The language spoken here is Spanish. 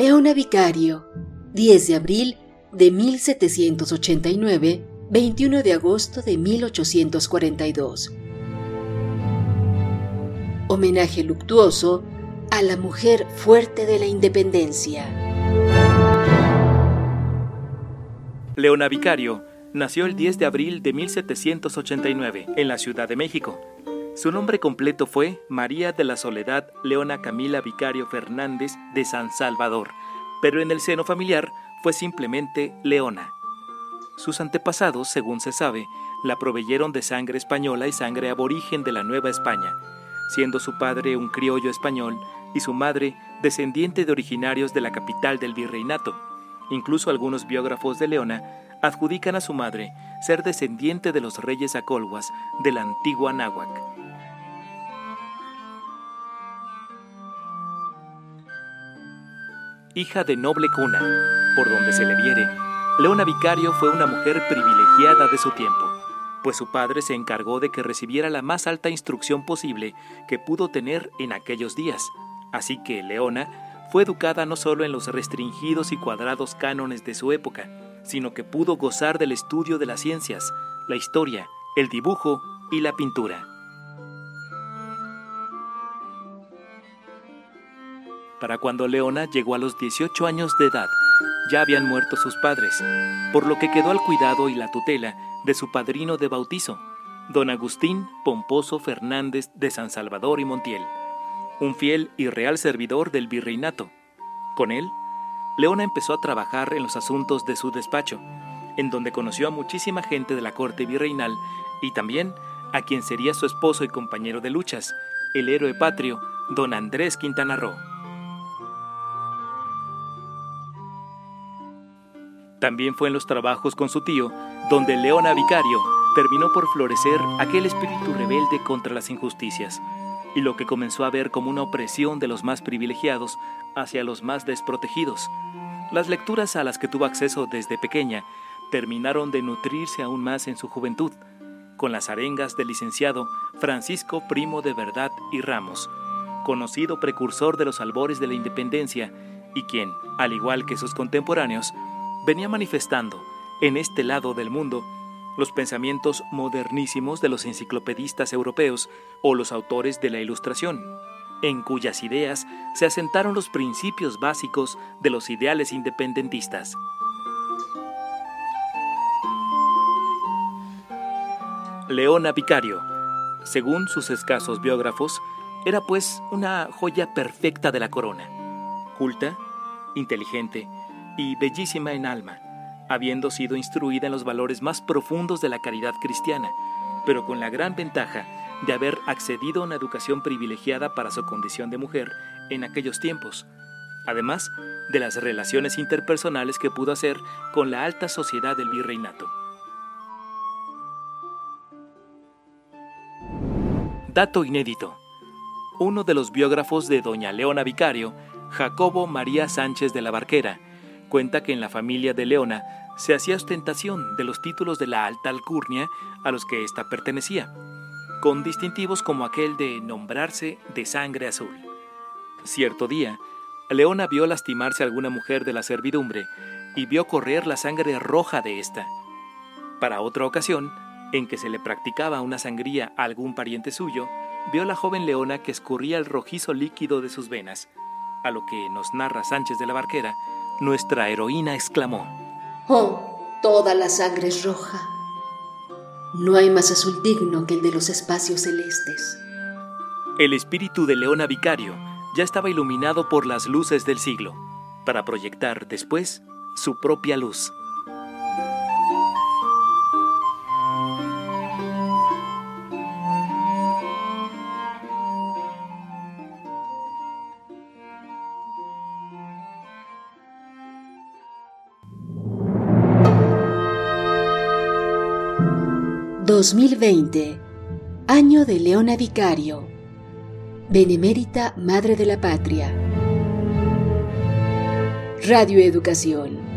Leona Vicario, 10 de abril de 1789, 21 de agosto de 1842. Homenaje luctuoso a la mujer fuerte de la independencia. Leona Vicario nació el 10 de abril de 1789 en la Ciudad de México. Su nombre completo fue María de la Soledad Leona Camila Vicario Fernández de San Salvador, pero en el seno familiar fue simplemente Leona. Sus antepasados, según se sabe, la proveyeron de sangre española y sangre aborigen de la Nueva España, siendo su padre un criollo español y su madre descendiente de originarios de la capital del virreinato. Incluso algunos biógrafos de Leona adjudican a su madre ser descendiente de los reyes acolhuas de la antigua Náhuac. Hija de noble cuna, por donde se le viere, Leona Vicario fue una mujer privilegiada de su tiempo, pues su padre se encargó de que recibiera la más alta instrucción posible que pudo tener en aquellos días. Así que Leona fue educada no solo en los restringidos y cuadrados cánones de su época, sino que pudo gozar del estudio de las ciencias, la historia, el dibujo y la pintura. Para cuando Leona llegó a los 18 años de edad, ya habían muerto sus padres, por lo que quedó al cuidado y la tutela de su padrino de bautizo, don Agustín Pomposo Fernández de San Salvador y Montiel, un fiel y real servidor del virreinato. Con él Leona empezó a trabajar en los asuntos de su despacho, en donde conoció a muchísima gente de la corte virreinal y también a quien sería su esposo y compañero de luchas, el héroe patrio, don Andrés Quintana Roo. También fue en los trabajos con su tío, donde Leona Vicario terminó por florecer aquel espíritu rebelde contra las injusticias, y lo que comenzó a ver como una opresión de los más privilegiados hacia los más desprotegidos. Las lecturas a las que tuvo acceso desde pequeña terminaron de nutrirse aún más en su juventud, con las arengas del licenciado Francisco Primo de Verdad y Ramos, conocido precursor de los albores de la independencia y quien, al igual que sus contemporáneos, venía manifestando en este lado del mundo los pensamientos modernísimos de los enciclopedistas europeos o los autores de la Ilustración, en cuyas ideas se asentaron los principios básicos de los ideales independentistas. Leona Vicario, según sus escasos biógrafos, era pues una joya perfecta de la corona, culta, inteligente y bellísima en alma, habiendo sido instruida en los valores más profundos de la caridad cristiana, pero con la gran ventaja de haber accedido a una educación privilegiada para su condición de mujer en aquellos tiempos, además de las relaciones interpersonales que pudo hacer con la alta sociedad del virreinato. Dato inédito. Uno de los biógrafos de doña Leona Vicario, Jacobo María Sánchez de la Barquera, cuenta que en la familia de Leona se hacía ostentación de los títulos de la alta alcurnia a los que ésta pertenecía, con distintivos como aquel de nombrarse de sangre azul. Cierto día, Leona vio lastimarse a alguna mujer de la servidumbre y vio correr la sangre roja de ésta. Para otra ocasión, en que se le practicaba una sangría a algún pariente suyo, vio la joven Leona que escurría el rojizo líquido de sus venas, a lo que nos narra Sánchez de la Barquera, nuestra heroína exclamó, Oh, toda la sangre es roja. No hay más azul digno que el de los espacios celestes. El espíritu de Leona Vicario ya estaba iluminado por las luces del siglo, para proyectar después su propia luz. 2020, año de Leona Vicario, Benemérita Madre de la Patria. Radio Educación.